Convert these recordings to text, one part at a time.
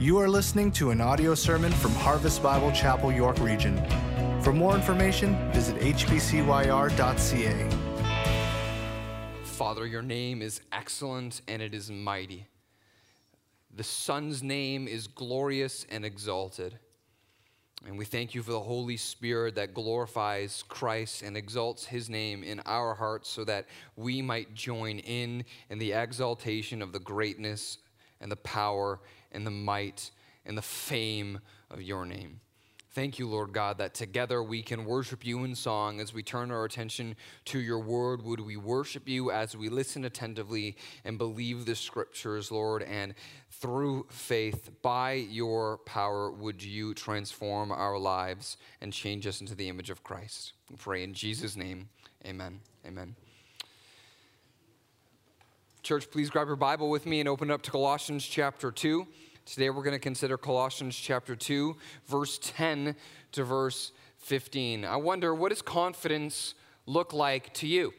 You are listening to an audio sermon from Harvest Bible Chapel, York Region. For more information, visit hbcyr.ca. Father, your name is excellent and it is mighty. The Son's name is glorious and exalted. And we thank you for the Holy Spirit that glorifies Christ and exalts his name in our hearts so that we might join in in the exaltation of the greatness and the power and the might and the fame of your name. Thank you, Lord God, that together we can worship you in song as we turn our attention to your word. Would we worship you as we listen attentively and believe the scriptures, Lord? And through faith, by your power, would you transform our lives and change us into the image of Christ? We pray in Jesus' name. Amen. Amen. Church, please grab your Bible with me and open up to Colossians chapter 2. Today we're going to consider Colossians chapter 2, verse 10 to verse 15. I wonder, what does confidence look like to you?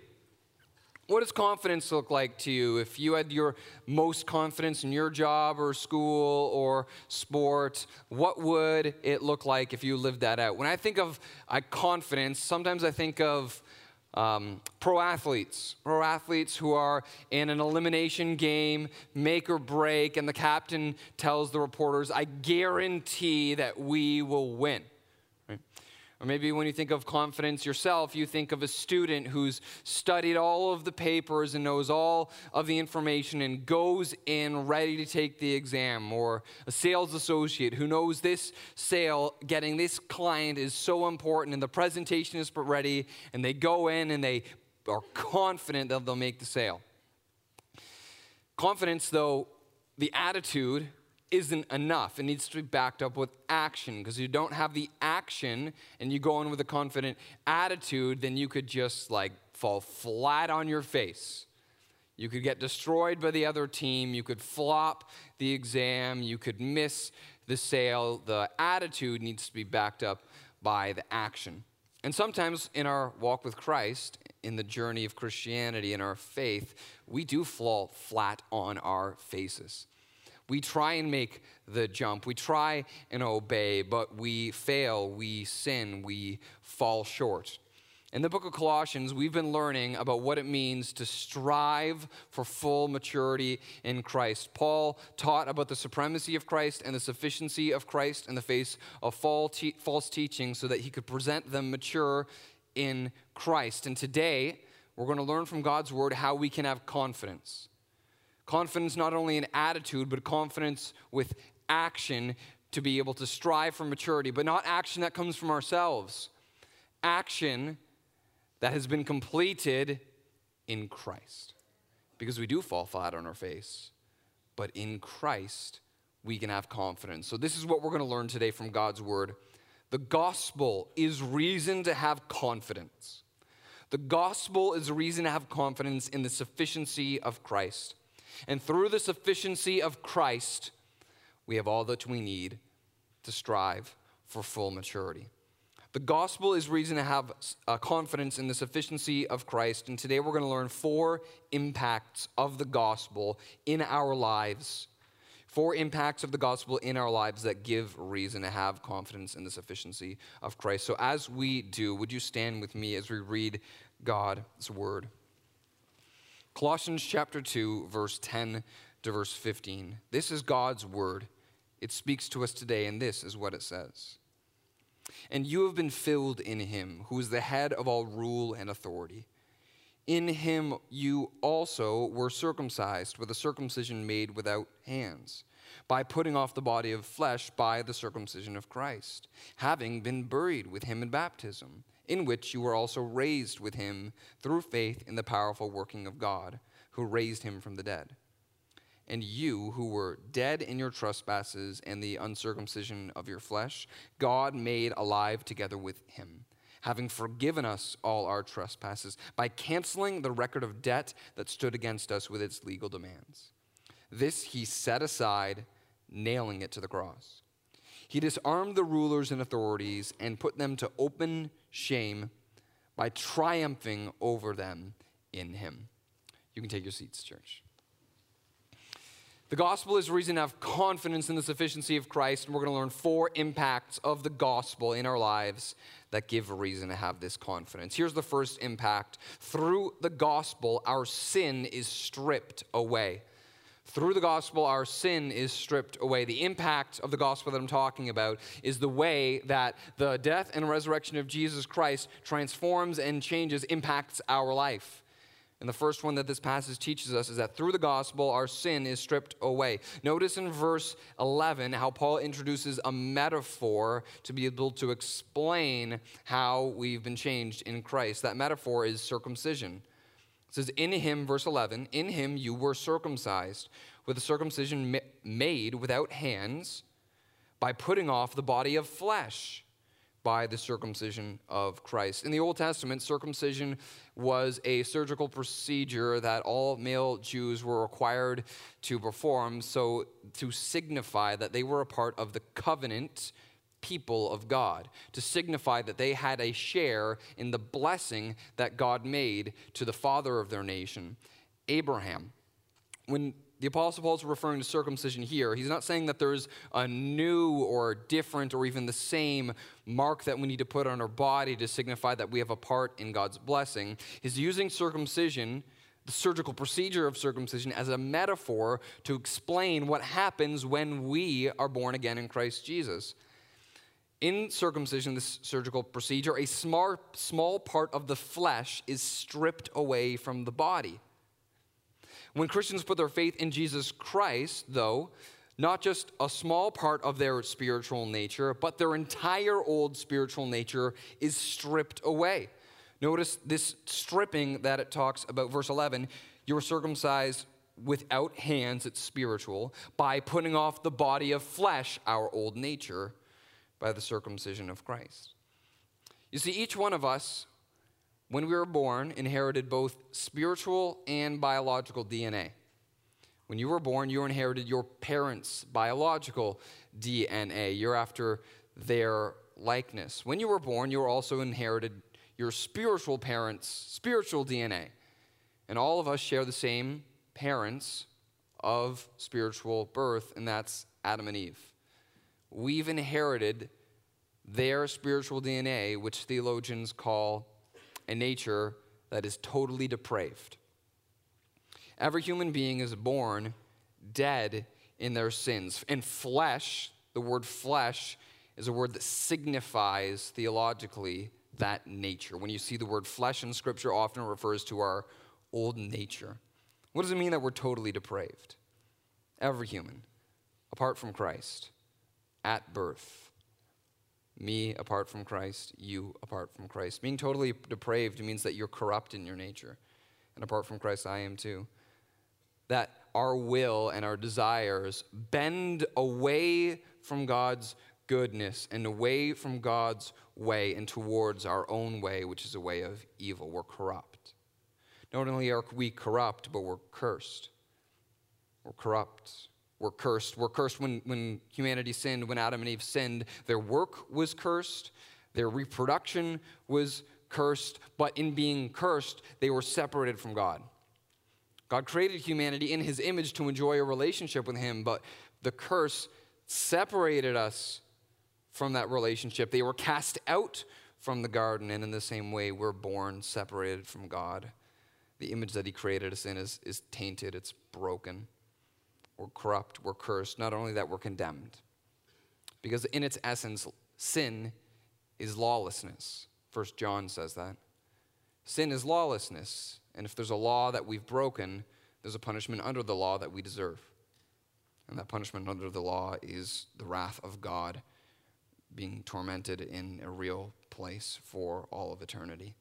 What does confidence look like to you? If you had your most confidence in your job or school or sport, what would it look like if you lived that out? When I think of confidence, sometimes I think of um, pro athletes, pro athletes who are in an elimination game, make or break, and the captain tells the reporters, I guarantee that we will win. Right? Or maybe when you think of confidence yourself, you think of a student who's studied all of the papers and knows all of the information and goes in ready to take the exam. Or a sales associate who knows this sale, getting this client is so important and the presentation is ready, and they go in and they are confident that they'll make the sale. Confidence, though, the attitude isn't enough. It needs to be backed up with action because you don't have the action and you go in with a confident attitude, then you could just like fall flat on your face. You could get destroyed by the other team. You could flop the exam. You could miss the sale. The attitude needs to be backed up by the action. And sometimes in our walk with Christ, in the journey of Christianity, in our faith, we do fall flat on our faces. We try and make the jump. We try and obey, but we fail, we sin, we fall short. In the book of Colossians, we've been learning about what it means to strive for full maturity in Christ. Paul taught about the supremacy of Christ and the sufficiency of Christ in the face of false teaching so that he could present them mature in Christ. And today, we're going to learn from God's word how we can have confidence. Confidence not only in attitude, but confidence with action to be able to strive for maturity, but not action that comes from ourselves. Action that has been completed in Christ. Because we do fall flat on our face, but in Christ, we can have confidence. So, this is what we're going to learn today from God's word. The gospel is reason to have confidence. The gospel is reason to have confidence in the sufficiency of Christ. And through the sufficiency of Christ, we have all that we need to strive for full maturity. The gospel is reason to have uh, confidence in the sufficiency of Christ. And today we're going to learn four impacts of the gospel in our lives. Four impacts of the gospel in our lives that give reason to have confidence in the sufficiency of Christ. So, as we do, would you stand with me as we read God's word? Colossians chapter 2, verse 10 to verse 15. This is God's word. It speaks to us today, and this is what it says. And you have been filled in him, who is the head of all rule and authority. In him you also were circumcised with a circumcision made without hands, by putting off the body of flesh by the circumcision of Christ, having been buried with him in baptism in which you were also raised with him through faith in the powerful working of God, who raised him from the dead. And you, who were dead in your trespasses and the uncircumcision of your flesh, God made alive together with him, having forgiven us all our trespasses by canceling the record of debt that stood against us with its legal demands. This he set aside, nailing it to the cross. He disarmed the rulers and authorities and put them to open shame by triumphing over them in him. You can take your seats, church. The gospel is reason to have confidence in the sufficiency of Christ, and we're going to learn four impacts of the gospel in our lives that give reason to have this confidence. Here's the first impact through the gospel, our sin is stripped away. Through the gospel, our sin is stripped away. The impact of the gospel that I'm talking about is the way that the death and resurrection of Jesus Christ transforms and changes, impacts our life. And the first one that this passage teaches us is that through the gospel, our sin is stripped away. Notice in verse 11 how Paul introduces a metaphor to be able to explain how we've been changed in Christ. That metaphor is circumcision. It says, In him, verse 11, in him you were circumcised with a circumcision made without hands by putting off the body of flesh by the circumcision of Christ. In the Old Testament, circumcision was a surgical procedure that all male Jews were required to perform so to signify that they were a part of the covenant people of God, to signify that they had a share in the blessing that God made to the father of their nation, Abraham. When the Apostle Paul is referring to circumcision here. He's not saying that there's a new or different or even the same mark that we need to put on our body to signify that we have a part in God's blessing. He's using circumcision, the surgical procedure of circumcision, as a metaphor to explain what happens when we are born again in Christ Jesus. In circumcision, this surgical procedure, a small, small part of the flesh is stripped away from the body. When Christians put their faith in Jesus Christ, though, not just a small part of their spiritual nature, but their entire old spiritual nature is stripped away. Notice this stripping that it talks about, verse 11 you were circumcised without hands, it's spiritual, by putting off the body of flesh, our old nature, by the circumcision of Christ. You see, each one of us when we were born, inherited both spiritual and biological DNA. When you were born, you inherited your parents' biological DNA. You're after their likeness. When you were born, you were also inherited your spiritual parents' spiritual DNA. And all of us share the same parents of spiritual birth, and that's Adam and Eve. We've inherited their spiritual DNA, which theologians call a nature that is totally depraved. Every human being is born dead in their sins. And flesh, the word flesh, is a word that signifies theologically that nature. When you see the word flesh in Scripture, often refers to our old nature. What does it mean that we're totally depraved? Every human, apart from Christ, at birth, me apart from Christ, you apart from Christ. Being totally depraved means that you're corrupt in your nature. And apart from Christ, I am too. That our will and our desires bend away from God's goodness and away from God's way and towards our own way, which is a way of evil. We're corrupt. Not only are we corrupt, but we're cursed. We're corrupt were cursed. Were cursed when, when humanity sinned, when Adam and Eve sinned. Their work was cursed, their reproduction was cursed, but in being cursed, they were separated from God. God created humanity in his image to enjoy a relationship with him, but the curse separated us from that relationship. They were cast out from the garden, and in the same way, we're born separated from God. The image that he created us in is, is tainted, it's broken we're corrupt, we're cursed. Not only that, we're condemned. Because in its essence, sin is lawlessness. First John says that. Sin is lawlessness. And if there's a law that we've broken, there's a punishment under the law that we deserve. And that punishment under the law is the wrath of God being tormented in a real place for all of eternity.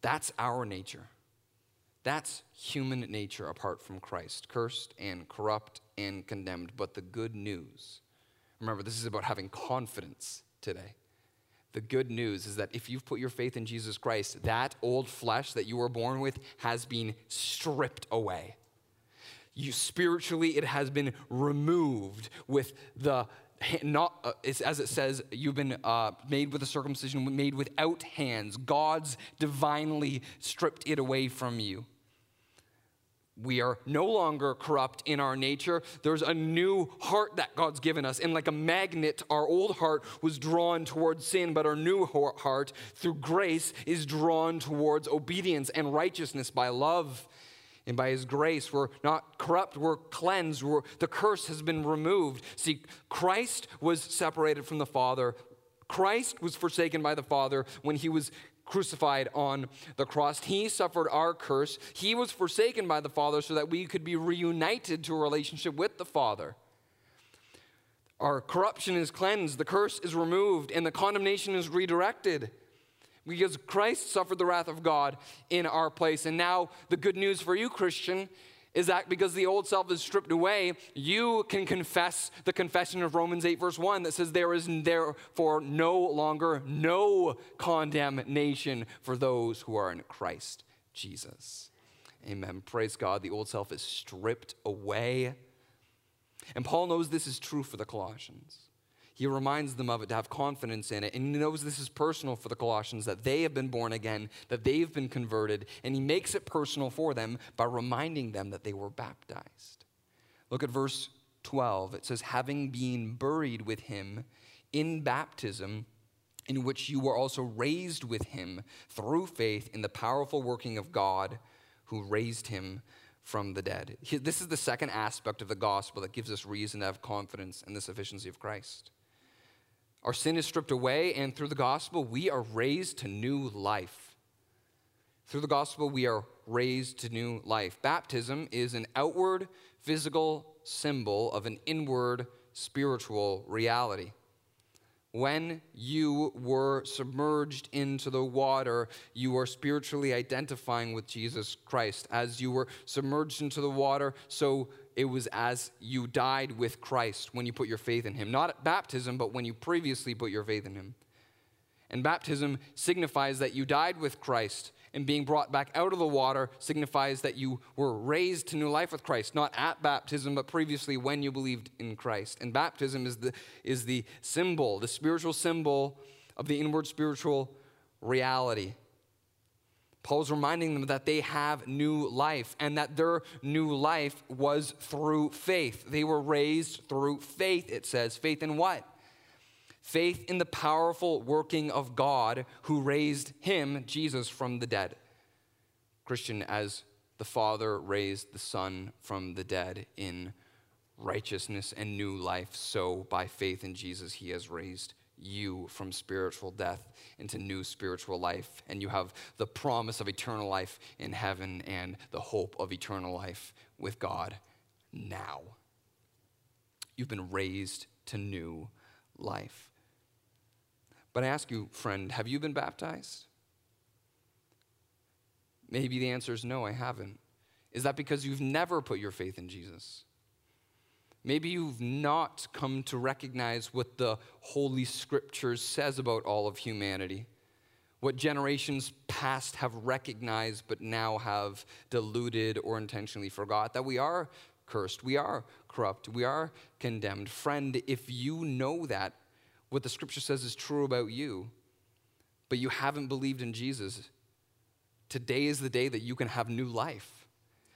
That's our nature. That's human nature apart from Christ, cursed and corrupt and condemned. But the good news, remember, this is about having confidence today. The good news is that if you've put your faith in Jesus Christ, that old flesh that you were born with has been stripped away. You spiritually, it has been removed with the not uh, as it says you've been uh, made with a circumcision made without hands god's divinely stripped it away from you we are no longer corrupt in our nature. There's a new heart that God's given us. And like a magnet, our old heart was drawn towards sin, but our new heart, through grace, is drawn towards obedience and righteousness by love and by his grace. We're not corrupt, we're cleansed, we're, the curse has been removed. See, Christ was separated from the Father. Christ was forsaken by the Father when he was crucified on the cross. He suffered our curse. He was forsaken by the Father so that we could be reunited to a relationship with the Father. Our corruption is cleansed, the curse is removed, and the condemnation is redirected. Because Christ suffered the wrath of God in our place. And now, the good news for you, Christian, is that because the old self is stripped away, you can confess the confession of Romans 8, verse 1, that says, There is therefore no longer no condemnation for those who are in Christ Jesus. Amen. Praise God. The old self is stripped away. And Paul knows this is true for the Colossians. He reminds them of it to have confidence in it. And he knows this is personal for the Colossians, that they have been born again, that they've been converted. And he makes it personal for them by reminding them that they were baptized. Look at verse 12. It says, having been buried with him in baptism, in which you were also raised with him through faith in the powerful working of God who raised him from the dead. This is the second aspect of the gospel that gives us reason to have confidence in the sufficiency of Christ. Our sin is stripped away, and through the gospel, we are raised to new life. Through the gospel, we are raised to new life. Baptism is an outward physical symbol of an inward spiritual reality. When you were submerged into the water, you are spiritually identifying with Jesus Christ. As you were submerged into the water, so it was as you died with Christ when you put your faith in him. Not at baptism, but when you previously put your faith in him. And baptism signifies that you died with Christ, and being brought back out of the water signifies that you were raised to new life with Christ, not at baptism, but previously when you believed in Christ. And baptism is the, is the symbol, the spiritual symbol of the inward spiritual reality. Paul's reminding them that they have new life and that their new life was through faith. They were raised through faith, it says. Faith in what? Faith in the powerful working of God who raised him, Jesus, from the dead. Christian, as the Father raised the Son from the dead in righteousness and new life, so by faith in Jesus, he has raised you from spiritual death into new spiritual life. And you have the promise of eternal life in heaven and the hope of eternal life with God now. You've been raised to new life. But I ask you, friend, have you been baptized? Maybe the answer is no, I haven't. Is that because you've never put your faith in Jesus? Maybe you've not come to recognize what the Holy Scriptures says about all of humanity, what generations past have recognized but now have diluted or intentionally forgot, that we are cursed, we are corrupt, we are condemned. Friend, if you know that, what the Scripture says is true about you, but you haven't believed in Jesus, today is the day that you can have new life.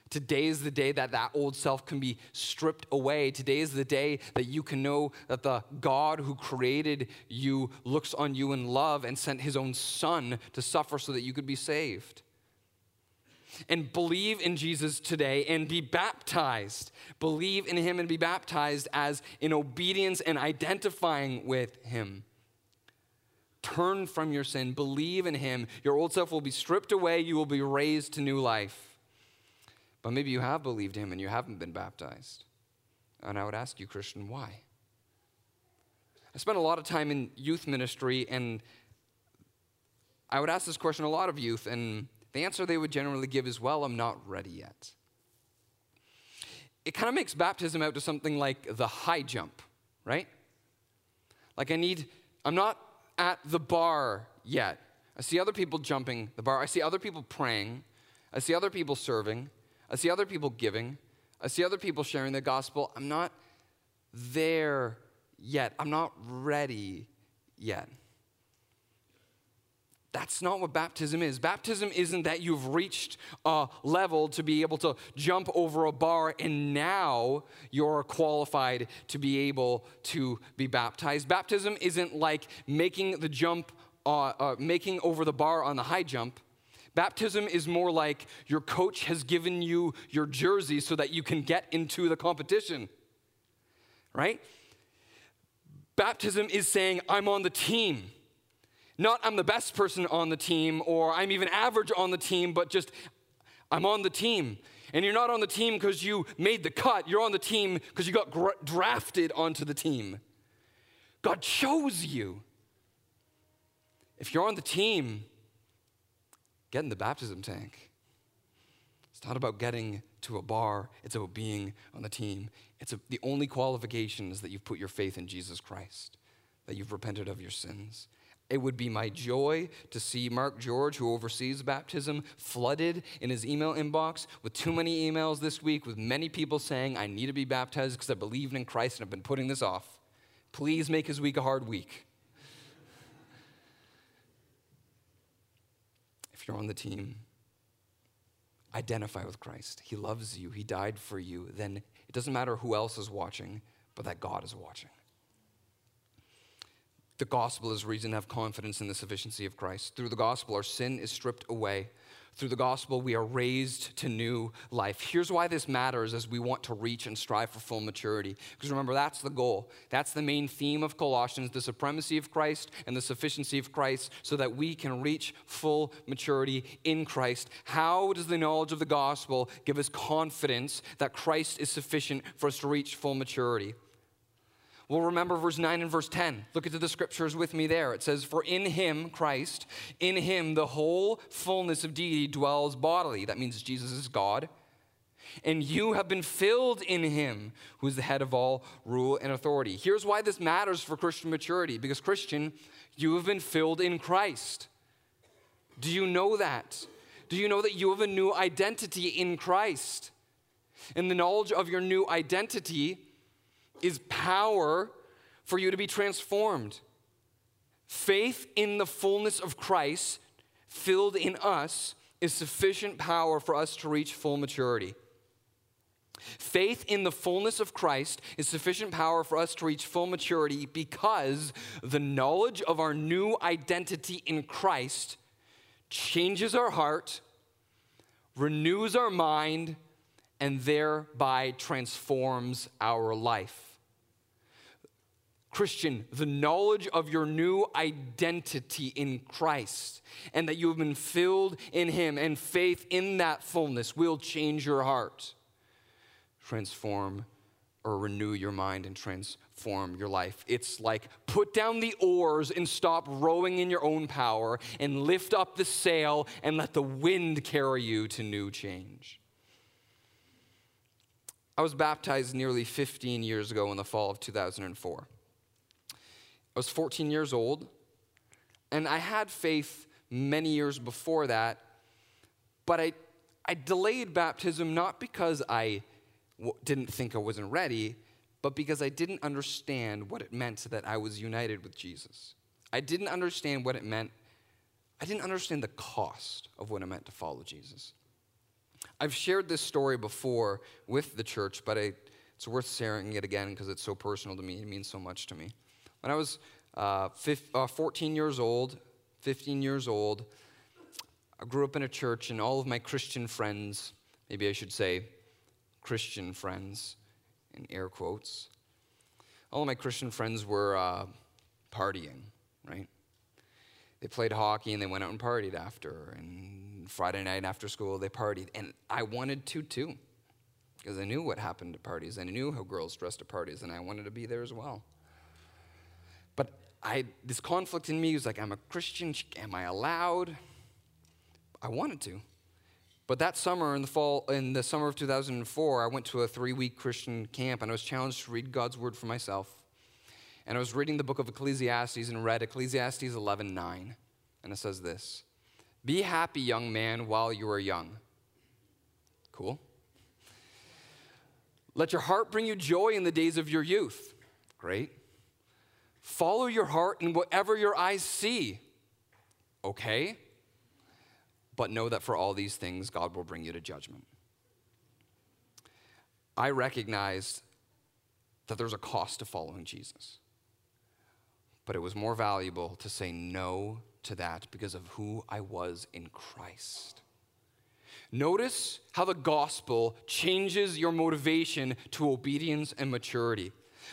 Today is the day that that old self can be stripped away. Today is the day that you can know that the God who created you looks on you in love and sent his own son to suffer so that you could be saved. And believe in Jesus today and be baptized. Believe in him and be baptized as in obedience and identifying with him. Turn from your sin, believe in him. Your old self will be stripped away, you will be raised to new life. But maybe you have believed him and you haven't been baptized. And I would ask you, Christian, why? I spent a lot of time in youth ministry, and I would ask this question a lot of youth, and the answer they would generally give is, well, I'm not ready yet. It kind of makes baptism out to something like the high jump, right? Like I need, I'm not at the bar yet. I see other people jumping the bar. I see other people praying. I see other people serving. I see other people giving. I see other people sharing the gospel. I'm not there yet. I'm not ready yet. That's not what baptism is. Baptism isn't that you've reached a level to be able to jump over a bar and now you're qualified to be able to be baptized. Baptism isn't like making the jump, uh, uh, making over the bar on the high jump. Baptism is more like your coach has given you your jersey so that you can get into the competition, right? Baptism is saying, I'm on the team. Not I'm the best person on the team or I'm even average on the team, but just I'm on the team. And you're not on the team because you made the cut, you're on the team because you got drafted onto the team. God chose you. If you're on the team, get in the baptism tank. It's not about getting to a bar, it's about being on the team. It's a, the only qualification is that you've put your faith in Jesus Christ, that you've repented of your sins. It would be my joy to see Mark George, who oversees baptism, flooded in his email inbox with too many emails this week with many people saying, I need to be baptized because I believe in Christ and I've been putting this off. Please make his week a hard week. You're on the team, identify with Christ. He loves you, He died for you. Then it doesn't matter who else is watching, but that God is watching. The gospel is reason to have confidence in the sufficiency of Christ. Through the gospel, our sin is stripped away. Through the gospel, we are raised to new life. Here's why this matters as we want to reach and strive for full maturity. Because remember, that's the goal. That's the main theme of Colossians the supremacy of Christ and the sufficiency of Christ, so that we can reach full maturity in Christ. How does the knowledge of the gospel give us confidence that Christ is sufficient for us to reach full maturity? Well, remember verse 9 and verse 10. Look into the scriptures with me there. It says, For in him, Christ, in him the whole fullness of deity dwells bodily. That means Jesus is God. And you have been filled in him, who is the head of all rule and authority. Here's why this matters for Christian maturity because, Christian, you have been filled in Christ. Do you know that? Do you know that you have a new identity in Christ? And the knowledge of your new identity is power for you to be transformed. Faith in the fullness of Christ filled in us is sufficient power for us to reach full maturity. Faith in the fullness of Christ is sufficient power for us to reach full maturity because the knowledge of our new identity in Christ changes our heart, renews our mind, and thereby transforms our life. Christian, the knowledge of your new identity in Christ and that you have been filled in Him and faith in that fullness will change your heart, transform or renew your mind and transform your life. It's like put down the oars and stop rowing in your own power and lift up the sail and let the wind carry you to new change. I was baptized nearly 15 years ago in the fall of 2004. I was 14 years old, and I had faith many years before that, but I, I delayed baptism not because I w- didn't think I wasn't ready, but because I didn't understand what it meant that I was united with Jesus. I didn't understand what it meant. I didn't understand the cost of what it meant to follow Jesus. I've shared this story before with the church, but I, it's worth sharing it again because it's so personal to me. It means so much to me. When I was uh, 15, uh, 14 years old, 15 years old, I grew up in a church, and all of my Christian friends, maybe I should say Christian friends, in air quotes, all of my Christian friends were uh, partying, right? They played hockey and they went out and partied after. And Friday night after school, they partied. And I wanted to too, because I knew what happened at parties. I knew how girls dressed at parties, and I wanted to be there as well. But I this conflict in me was like, I'm a Christian. Am I allowed? I wanted to. But that summer, in the fall, in the summer of 2004, I went to a three-week Christian camp, and I was challenged to read God's word for myself. And I was reading the book of Ecclesiastes and read Ecclesiastes 11:9, and it says this: "Be happy, young man, while you are young." Cool. Let your heart bring you joy in the days of your youth. Great. Follow your heart in whatever your eyes see. okay, but know that for all these things, God will bring you to judgment. I recognized that there's a cost to following Jesus. But it was more valuable to say no to that because of who I was in Christ. Notice how the gospel changes your motivation to obedience and maturity.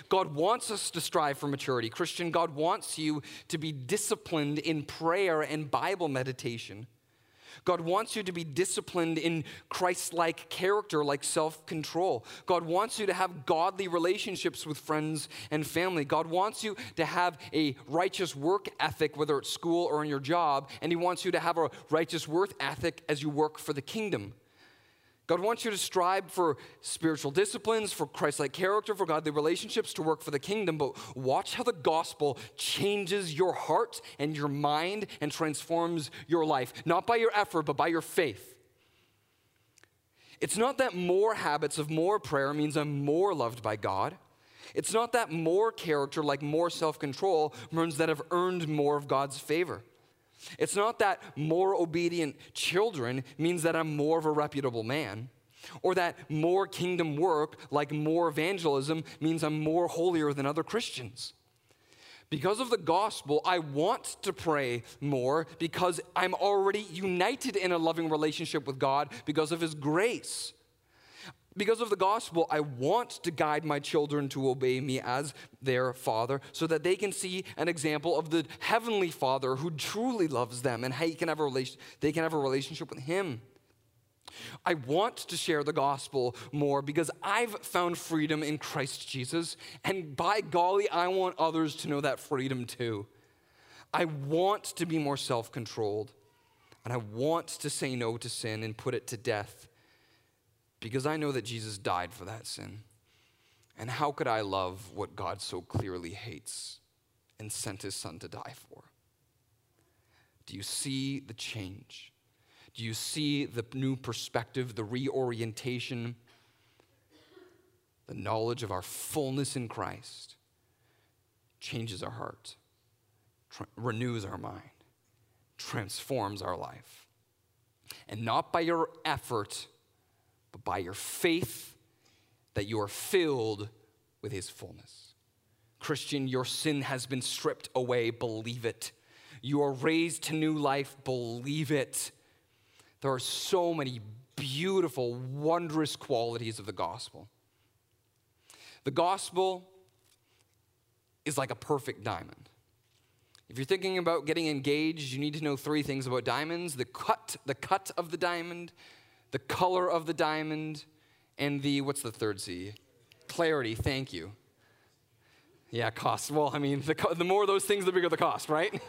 God wants us to strive for maturity. Christian, God wants you to be disciplined in prayer and Bible meditation. God wants you to be disciplined in Christ like character, like self control. God wants you to have godly relationships with friends and family. God wants you to have a righteous work ethic, whether it's school or in your job, and He wants you to have a righteous work ethic as you work for the kingdom. God wants you to strive for spiritual disciplines, for Christ like character, for godly relationships, to work for the kingdom. But watch how the gospel changes your heart and your mind and transforms your life, not by your effort, but by your faith. It's not that more habits of more prayer means I'm more loved by God. It's not that more character, like more self control, means that I've earned more of God's favor. It's not that more obedient children means that I'm more of a reputable man, or that more kingdom work, like more evangelism, means I'm more holier than other Christians. Because of the gospel, I want to pray more because I'm already united in a loving relationship with God because of His grace. Because of the gospel, I want to guide my children to obey me as their father so that they can see an example of the heavenly father who truly loves them and can have a relation, they can have a relationship with him. I want to share the gospel more because I've found freedom in Christ Jesus, and by golly, I want others to know that freedom too. I want to be more self controlled, and I want to say no to sin and put it to death because I know that Jesus died for that sin. And how could I love what God so clearly hates and sent his son to die for? Do you see the change? Do you see the new perspective, the reorientation, the knowledge of our fullness in Christ changes our heart, tra- renews our mind, transforms our life? And not by your effort but by your faith that you are filled with his fullness. Christian, your sin has been stripped away. Believe it. You are raised to new life. Believe it. There are so many beautiful, wondrous qualities of the gospel. The gospel is like a perfect diamond. If you're thinking about getting engaged, you need to know three things about diamonds the cut, the cut of the diamond, the color of the diamond, and the, what's the third C? Clarity, thank you. Yeah, cost. Well, I mean, the, the more those things, the bigger the cost, right?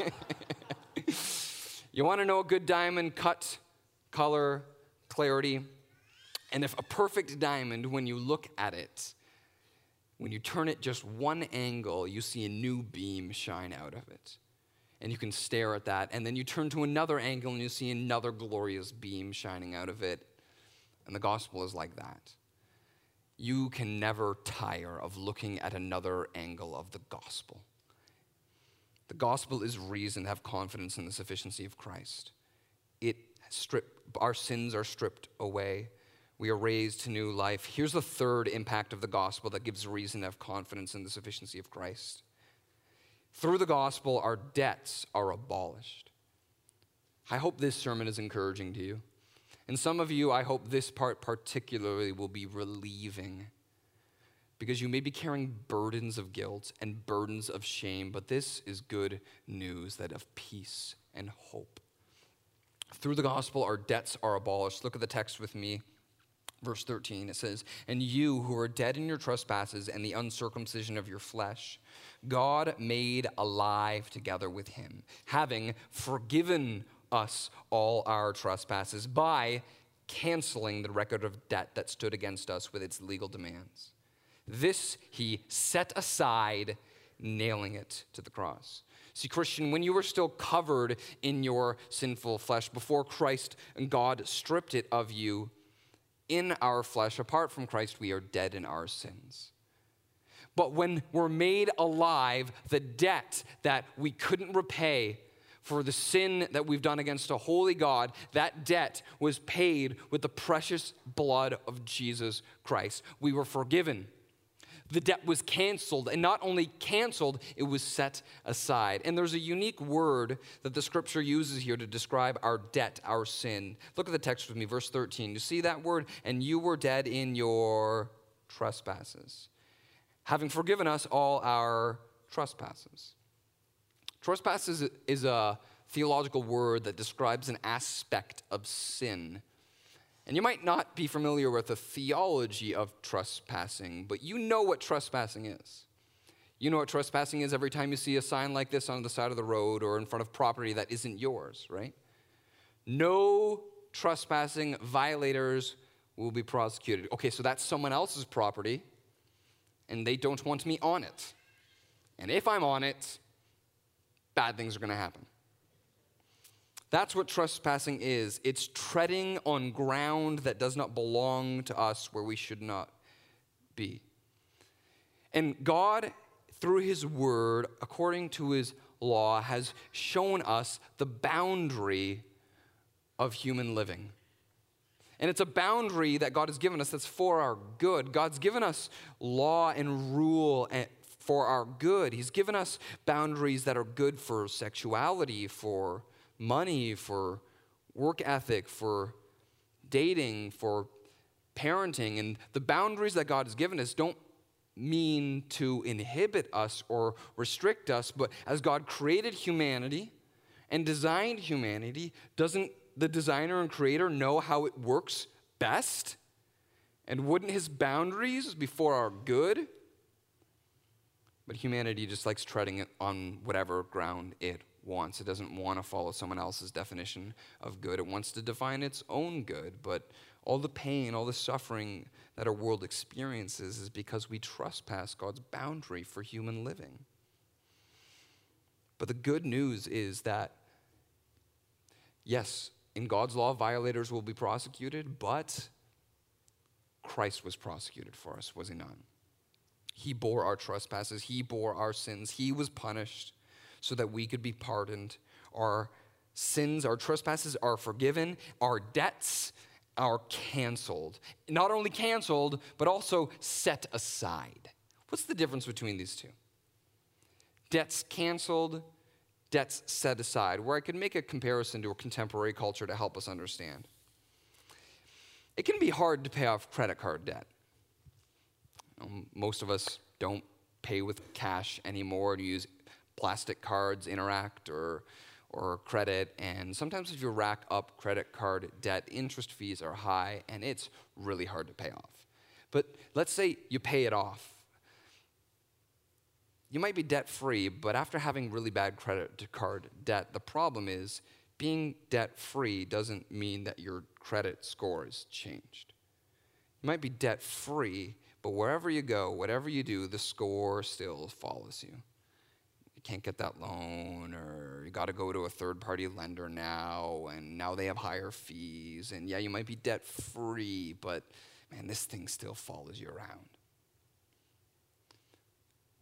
you want to know a good diamond, cut, color, clarity. And if a perfect diamond, when you look at it, when you turn it just one angle, you see a new beam shine out of it and you can stare at that. And then you turn to another angle and you see another glorious beam shining out of it. And the gospel is like that. You can never tire of looking at another angle of the gospel. The gospel is reason to have confidence in the sufficiency of Christ. It strip, our sins are stripped away. We are raised to new life. Here's the third impact of the gospel that gives reason to have confidence in the sufficiency of Christ. Through the gospel, our debts are abolished. I hope this sermon is encouraging to you. And some of you, I hope this part particularly will be relieving because you may be carrying burdens of guilt and burdens of shame, but this is good news that of peace and hope. Through the gospel, our debts are abolished. Look at the text with me. Verse 13, it says, And you who are dead in your trespasses and the uncircumcision of your flesh, God made alive together with him, having forgiven us all our trespasses by canceling the record of debt that stood against us with its legal demands. This he set aside, nailing it to the cross. See, Christian, when you were still covered in your sinful flesh, before Christ and God stripped it of you, in our flesh, apart from Christ, we are dead in our sins. But when we're made alive, the debt that we couldn't repay for the sin that we've done against a holy God, that debt was paid with the precious blood of Jesus Christ. We were forgiven. The debt was canceled, and not only canceled, it was set aside. And there's a unique word that the scripture uses here to describe our debt, our sin. Look at the text with me, verse 13. You see that word? And you were dead in your trespasses, having forgiven us all our trespasses. Trespasses is a theological word that describes an aspect of sin. And you might not be familiar with the theology of trespassing, but you know what trespassing is. You know what trespassing is every time you see a sign like this on the side of the road or in front of property that isn't yours, right? No trespassing violators will be prosecuted. Okay, so that's someone else's property, and they don't want me on it. And if I'm on it, bad things are going to happen. That's what trespassing is it's treading on ground that does not belong to us where we should not be. And God, through His Word, according to His law, has shown us the boundary of human living. And it's a boundary that God has given us that's for our good. God's given us law and rule for our good. He's given us boundaries that are good for sexuality, for money, for work ethic, for dating, for parenting. And the boundaries that God has given us don't mean to inhibit us or restrict us, but as God created humanity and designed humanity, doesn't the designer and creator know how it works best? And wouldn't his boundaries be for our good? But humanity just likes treading on whatever ground it wants. It doesn't want to follow someone else's definition of good. It wants to define its own good. But all the pain, all the suffering that our world experiences is because we trespass God's boundary for human living. But the good news is that, yes, in God's law, violators will be prosecuted, but Christ was prosecuted for us, was he not? He bore our trespasses, He bore our sins. He was punished so that we could be pardoned. Our sins, our trespasses are forgiven, our debts are canceled. Not only canceled, but also set aside. What's the difference between these two? Debts canceled, debts set aside, where I could make a comparison to a contemporary culture to help us understand. It can be hard to pay off credit card debt. Um, most of us don't pay with cash anymore to use plastic cards, Interac, or, or credit. And sometimes if you rack up credit card debt, interest fees are high and it's really hard to pay off. But let's say you pay it off. You might be debt free, but after having really bad credit card debt, the problem is being debt free doesn't mean that your credit score is changed. You might be debt free, but wherever you go, whatever you do, the score still follows you. You can't get that loan, or you got to go to a third party lender now, and now they have higher fees. And yeah, you might be debt free, but man, this thing still follows you around.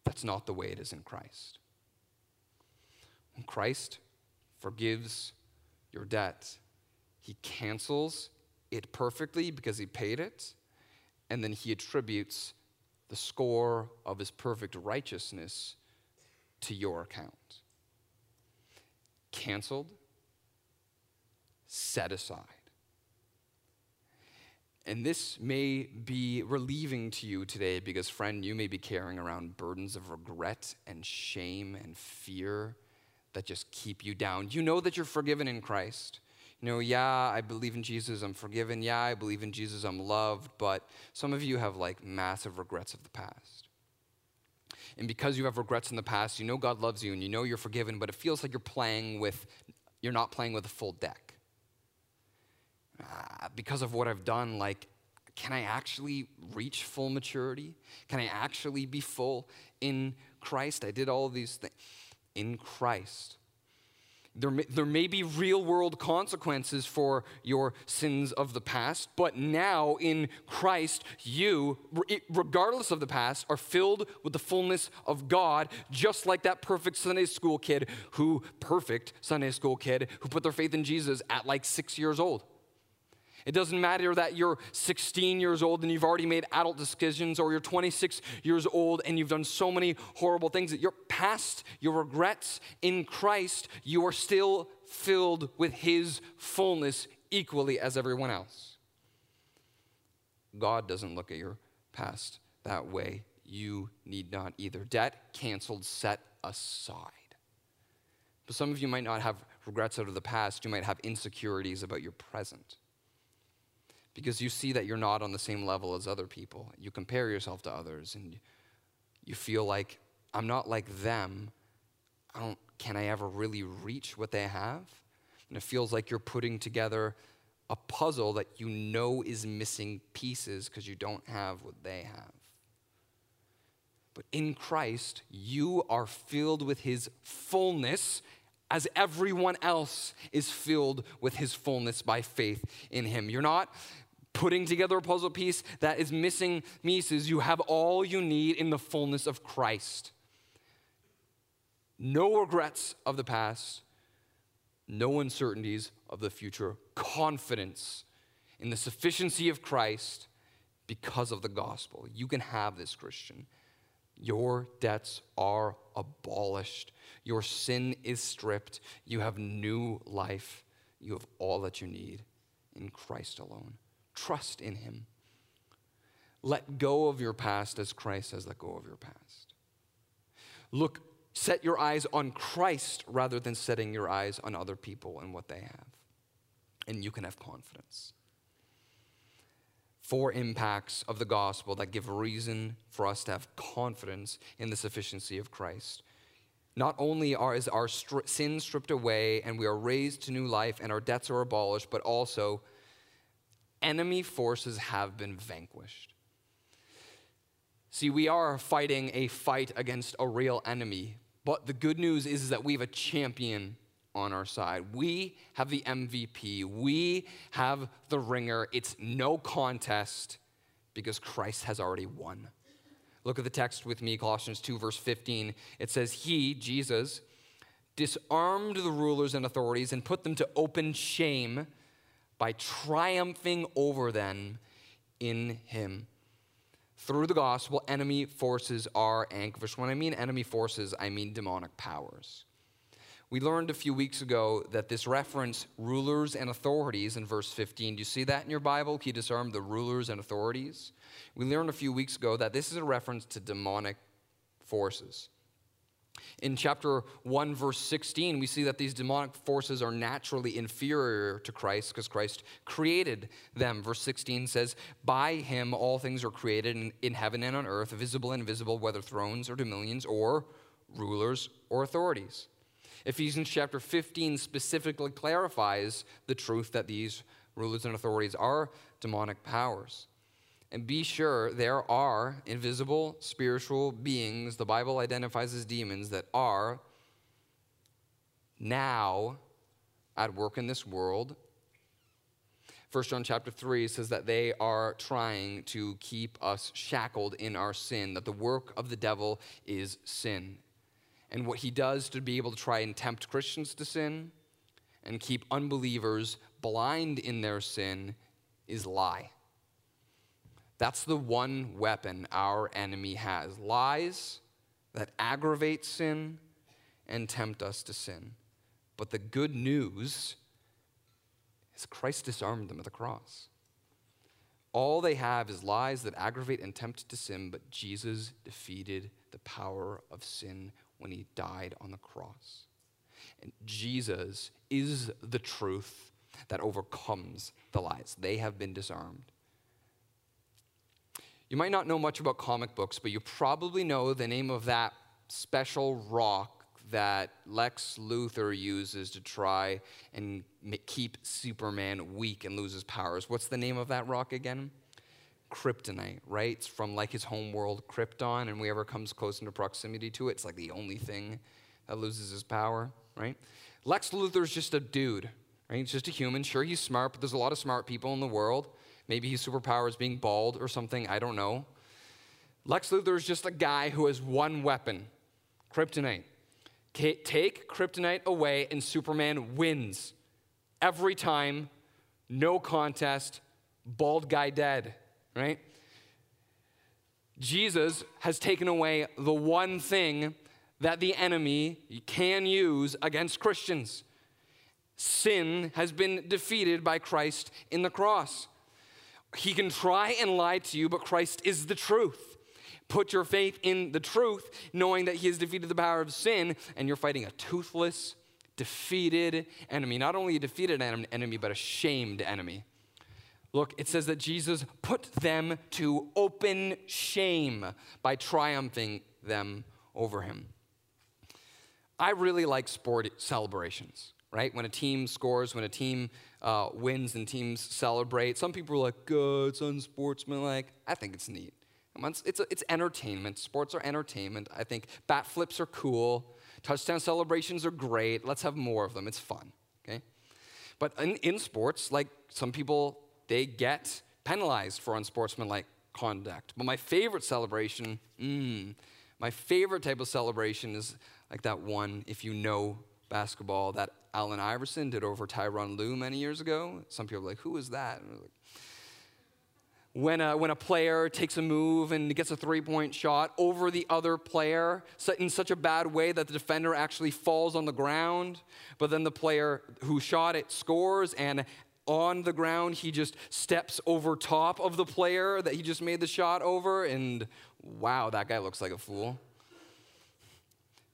That's not the way it is in Christ. When Christ forgives your debt, he cancels it perfectly because he paid it and then he attributes the score of his perfect righteousness to your account. Canceled, set aside. And this may be relieving to you today because, friend, you may be carrying around burdens of regret and shame and fear that just keep you down. You know that you're forgiven in Christ. You know, yeah, I believe in Jesus, I'm forgiven. Yeah, I believe in Jesus, I'm loved. But some of you have like massive regrets of the past. And because you have regrets in the past, you know God loves you and you know you're forgiven, but it feels like you're playing with, you're not playing with a full deck. Uh, because of what I've done, like, can I actually reach full maturity? Can I actually be full in Christ? I did all these things in Christ There may, there may be real world consequences for your sins of the past, but now in Christ, you, regardless of the past, are filled with the fullness of God, just like that perfect Sunday school kid who, perfect Sunday school kid, who put their faith in Jesus at like six years old. It doesn't matter that you're 16 years old and you've already made adult decisions, or you're 26 years old and you've done so many horrible things that your past, your regrets in Christ, you are still filled with His fullness equally as everyone else. God doesn't look at your past that way. You need not either. Debt canceled, set aside. But some of you might not have regrets out of the past, you might have insecurities about your present because you see that you're not on the same level as other people. You compare yourself to others and you feel like, I'm not like them. I don't, can I ever really reach what they have? And it feels like you're putting together a puzzle that you know is missing pieces because you don't have what they have. But in Christ, you are filled with his fullness as everyone else is filled with his fullness by faith in him. You're not putting together a puzzle piece that is missing pieces. You have all you need in the fullness of Christ. No regrets of the past, no uncertainties of the future, confidence in the sufficiency of Christ because of the gospel. You can have this, Christian. Your debts are abolished. Your sin is stripped. You have new life. You have all that you need in Christ alone. Trust in Him. Let go of your past as Christ has let go of your past. Look, set your eyes on Christ rather than setting your eyes on other people and what they have. And you can have confidence. Four impacts of the gospel that give reason for us to have confidence in the sufficiency of Christ. Not only are, is our stri- sin stripped away and we are raised to new life and our debts are abolished, but also enemy forces have been vanquished. See, we are fighting a fight against a real enemy, but the good news is, that we have a champion on our side. We have the MVP, we have the ringer. It's no contest because Christ has already won. Look at the text with me, Colossians 2, verse 15. It says, He, Jesus, disarmed the rulers and authorities and put them to open shame by triumphing over them in him. Through the gospel, enemy forces are vanquished. When I mean enemy forces, I mean demonic powers. We learned a few weeks ago that this reference, rulers and authorities, in verse 15, do you see that in your Bible? He disarmed the rulers and authorities. We learned a few weeks ago that this is a reference to demonic forces. In chapter 1, verse 16, we see that these demonic forces are naturally inferior to Christ because Christ created them. Verse 16 says, By him all things are created in, in heaven and on earth, visible and invisible, whether thrones or dominions or rulers or authorities. Ephesians chapter 15 specifically clarifies the truth that these rulers and authorities are demonic powers. And be sure there are invisible spiritual beings, the Bible identifies as demons, that are now at work in this world. 1 John chapter 3 says that they are trying to keep us shackled in our sin, that the work of the devil is sin. And what he does to be able to try and tempt Christians to sin and keep unbelievers blind in their sin is lie. That's the one weapon our enemy has lies that aggravate sin and tempt us to sin. But the good news is Christ disarmed them at the cross. All they have is lies that aggravate and tempt to sin, but Jesus defeated the power of sin when he died on the cross. And Jesus is the truth that overcomes the lies. They have been disarmed. You might not know much about comic books, but you probably know the name of that special rock that Lex Luthor uses to try and keep Superman weak and lose his powers. What's the name of that rock again? Kryptonite, right? It's from like his home world, Krypton, and whoever comes close into proximity to it, it's like the only thing that loses his power, right? Lex Luthor's just a dude, right? He's just a human. Sure, he's smart, but there's a lot of smart people in the world. Maybe his superpower is being bald or something. I don't know. Lex Luthor is just a guy who has one weapon kryptonite. Take kryptonite away, and Superman wins. Every time, no contest, bald guy dead, right? Jesus has taken away the one thing that the enemy can use against Christians. Sin has been defeated by Christ in the cross. He can try and lie to you, but Christ is the truth. Put your faith in the truth, knowing that He has defeated the power of sin, and you're fighting a toothless, defeated enemy. Not only a defeated enemy, but a shamed enemy. Look, it says that Jesus put them to open shame by triumphing them over him. I really like sport celebrations, right? When a team scores, when a team uh, wins and teams celebrate. Some people are like, oh, it's unsportsmanlike. I think it's neat. It's, it's, it's entertainment. Sports are entertainment. I think bat flips are cool. Touchdown celebrations are great. Let's have more of them. It's fun, okay? But in, in sports, like some people, they get penalized for unsportsmanlike conduct. But my favorite celebration, mm, my favorite type of celebration is like that one, if you know basketball, that Allen Iverson did over Tyronn Lue many years ago. Some people are like, who is that? When a, when a player takes a move and gets a three point shot over the other player in such a bad way that the defender actually falls on the ground, but then the player who shot it scores, and on the ground he just steps over top of the player that he just made the shot over, and wow, that guy looks like a fool.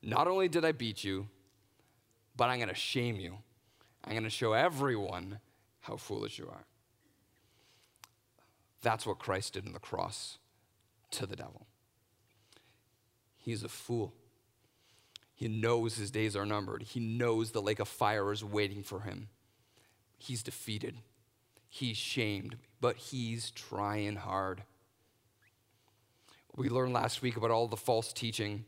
Not only did I beat you, but I'm going to shame you. I'm going to show everyone how foolish you are. That's what Christ did on the cross to the devil. He's a fool. He knows his days are numbered. He knows the lake of fire is waiting for him. He's defeated. He's shamed, but he's trying hard. We learned last week about all the false teaching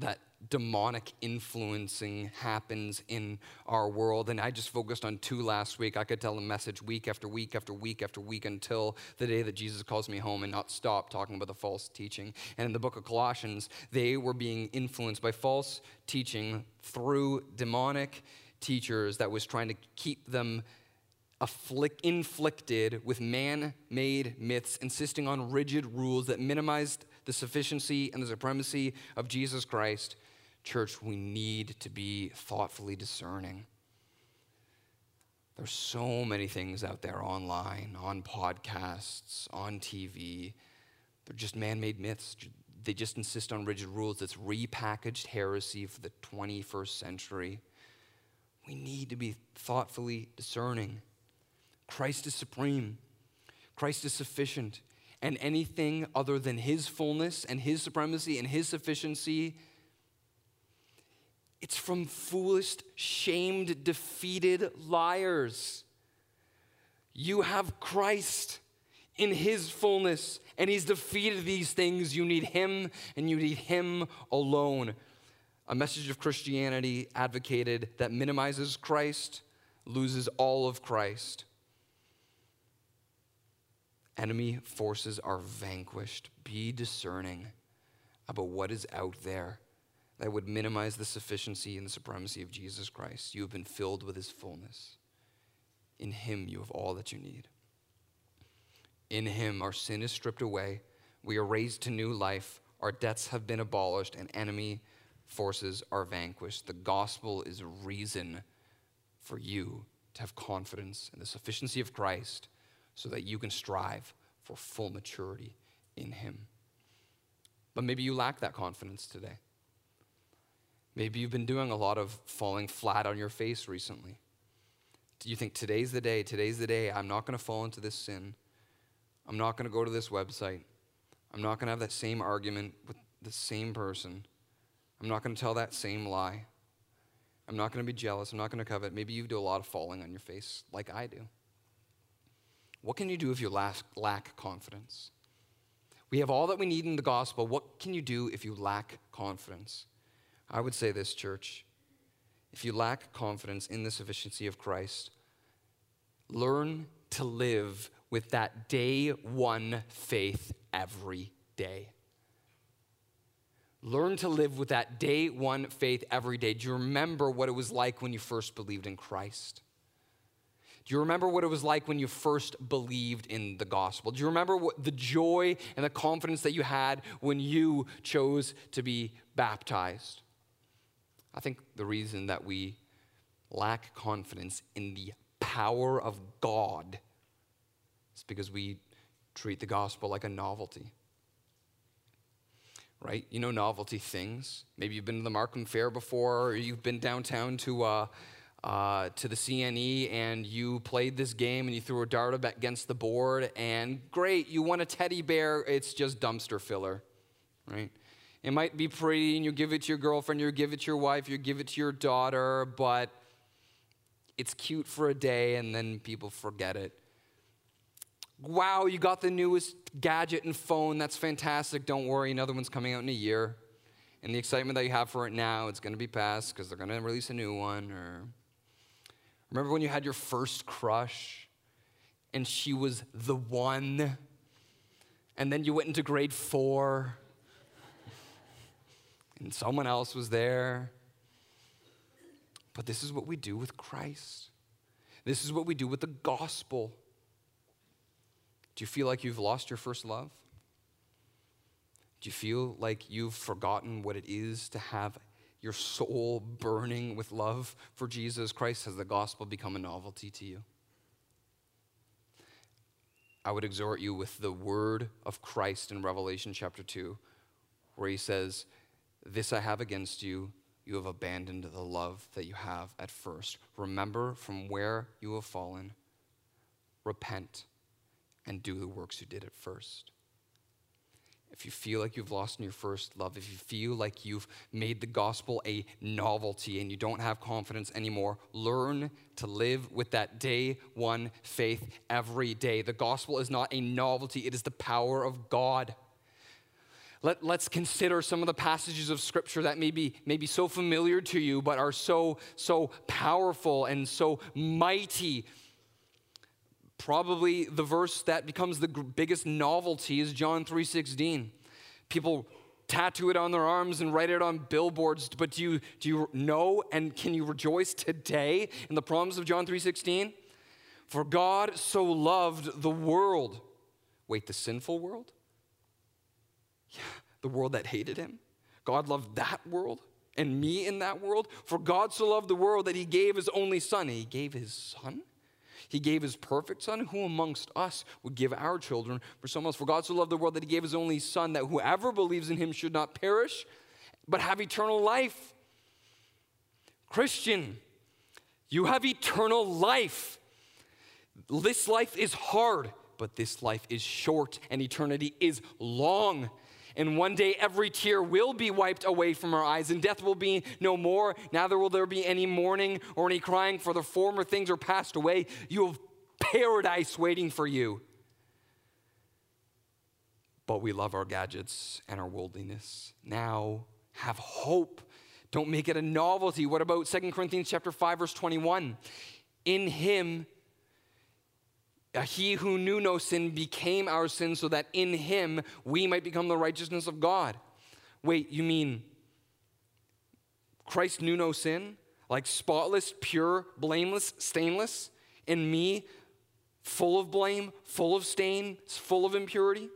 that demonic influencing happens in our world. And I just focused on two last week. I could tell a message week after week after week after week until the day that Jesus calls me home and not stop talking about the false teaching. And in the book of Colossians, they were being influenced by false teaching through demonic teachers that was trying to keep them afflict, inflicted with man made myths, insisting on rigid rules that minimized the sufficiency and the supremacy of Jesus Christ Church, we need to be thoughtfully discerning. There's so many things out there online, on podcasts, on TV. They're just man made myths. They just insist on rigid rules. It's repackaged heresy for the 21st century. We need to be thoughtfully discerning. Christ is supreme, Christ is sufficient, and anything other than his fullness and his supremacy and his sufficiency it's from foolish, shamed, defeated liars. You have Christ in his fullness, and he's defeated these things. You need him, and you need him alone. A message of Christianity advocated that minimizes Christ loses all of Christ. Enemy forces are vanquished. Be discerning about what is out there that would minimize the sufficiency and the supremacy of Jesus Christ. You have been filled with his fullness. In him, you have all that you need. In him, our sin is stripped away. We are raised to new life. Our debts have been abolished, and enemy forces are vanquished. The gospel is a reason for you to have confidence in the sufficiency of Christ so that you can strive for full maturity in him. But maybe you lack that confidence today. Maybe you've been doing a lot of falling flat on your face recently. Do you think today's the day? Today's the day. I'm not going to fall into this sin. I'm not going to go to this website. I'm not going to have that same argument with the same person. I'm not going to tell that same lie. I'm not going to be jealous. I'm not going to covet. Maybe you do a lot of falling on your face like I do. What can you do if you lack, confidence? We have all that we need in the gospel. What can you do if you lack confidence? I would say this, church. if you lack confidence in the sufficiency of Christ, learn to live with that day one faith every day. Learn to live with that day one faith every day. Do you remember what it was like when you first believed in Christ? Do you remember what it was like when you first believed in the gospel? Do you remember what the joy and the confidence that you had when you chose to be baptized? I think the reason that we lack confidence in the power of God is because we treat the gospel like a novelty. Right? You know, novelty things. Maybe you've been to the Markham Fair before, or you've been downtown to, uh, uh, to the CNE and you played this game and you threw a dart against the board, and great, you won a teddy bear. It's just dumpster filler, right? It might be pretty, and you give it to your girlfriend, you give it to your wife, you give it to your daughter, but it's cute for a day and then people forget it. Wow, you got the newest gadget and phone. That's fantastic. Don't worry, another one's coming out in a year. And the excitement that you have for it now, it's going to be past because they're going to release a new one. Or remember when you had your first crush and she was the one, and then you went into grade four and someone else was there. But this is what we do with Christ. This is what we do with the gospel. Do you feel like you've lost your first love? Do you feel like you've forgotten what it is to have your soul burning with love for Jesus Christ? Has the gospel become a novelty to you? I would exhort you with the word of Christ in Revelation chapter 2, where he says, this I have against you. You have abandoned the love that you have at first. Remember from where you have fallen. Repent and do the works you did at first. If you feel like you've lost in your first love, if you feel like you've made the gospel a novelty and you don't have confidence anymore, learn to live with that day one faith every day. The gospel is not a novelty, it is the power of God. Let, us consider some of the passages of scripture that may be, may be so familiar to you, but are so, so powerful and so mighty. Probably the verse that becomes the biggest novelty is John 3:16. People tattoo it on their arms and write it on billboards, but do you, do you know and can you rejoice today in the promise of John 3:16? For God so loved the world. Wait, the sinful world? Yeah, the world that hated him. God loved that world and me in that world. For God so loved the world that he gave his only son. He gave his son? He gave his perfect son. Who amongst us would give our children for someone else? For God so loved the world that he gave his only son, that whoever believes in him should not perish, but have eternal life. Christian, you have eternal life. This life is hard, but this life is short, and eternity is long. And one day every tear will be wiped away from our eyes, and death will be no more. Neither will there be any mourning or any crying, for the former things are passed away. You have paradise waiting for you. But we love our gadgets and our worldliness. Now have hope. Don't make it a novelty. What about 2 Corinthians chapter 5 verse 21? In him he who knew no sin became our sin so that in him we might become the righteousness of God. Wait, you mean Christ knew no sin? Like spotless, pure, blameless, stainless? In me, full of blame, full of stain, full of impurity?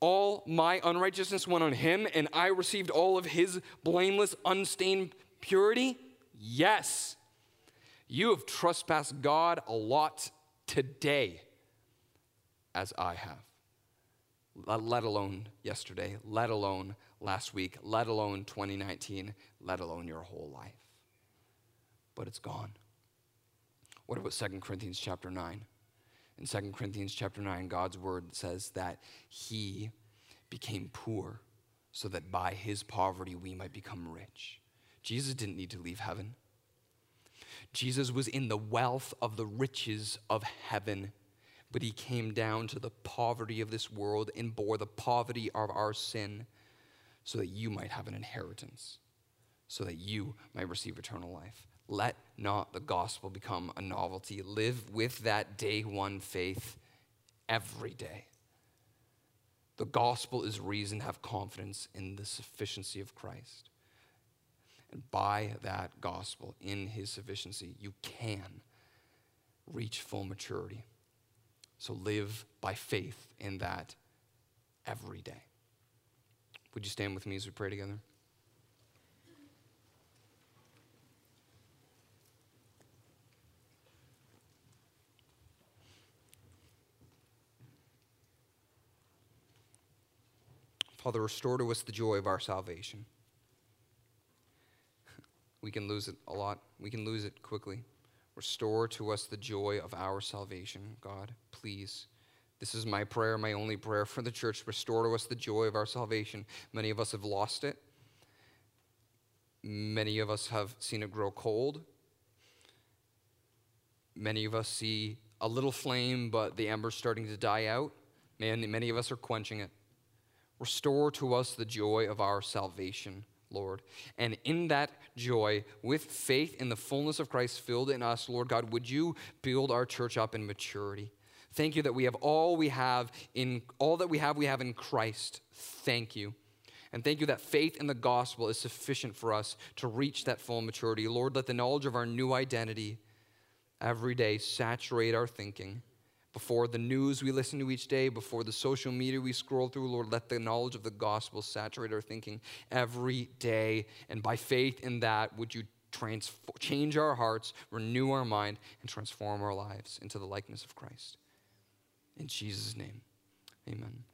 All my unrighteousness went on him, and I received all of his blameless, unstained purity? Yes. You have trespassed God a lot today as I have. Let alone yesterday, let alone last week, let alone 2019, let alone your whole life. But it's gone. What about 2 Corinthians chapter 9? In 2 Corinthians chapter 9, God's word says that he became poor so that by his poverty we might become rich. Jesus didn't need to leave heaven. Jesus was in the wealth of the riches of heaven, but he came down to the poverty of this world and bore the poverty of our sin so that you might have an inheritance, so that you might receive eternal life. Let not the gospel become a novelty. Live with that day one faith every day. The gospel is reason have confidence in the sufficiency of Christ. And by that gospel, in his sufficiency, you can reach full maturity. So live by faith in that every day. Would you stand with me as we pray together? Father, restore to us the joy of our salvation. We can lose it a lot, we can lose it quickly. Restore to us the joy of our salvation, God, please. This is my prayer, my only prayer for the church. Restore to us the joy of our salvation. Many of us have lost it. Many of us have seen it grow cold. Many of us see a little flame, but the ember's starting to die out. Man, many of us are quenching it. Restore to us the joy of our salvation, Lord. And in that joy, with faith in the fullness of Christ filled in us, Lord God, would you build our church up in maturity? Thank you that we have all we have in all that we have, we have in Christ. Thank you. And thank you that faith in the gospel is sufficient for us to reach that full maturity. Lord, let the knowledge of our new identity every day saturate our thinking before the news we listen to each day, before the social media we scroll through, Lord, let the knowledge of the gospel saturate our thinking every day. And by faith in that, would you trans- change our hearts, renew our mind, and transform our lives into the likeness of Christ? In Jesus' name, amen.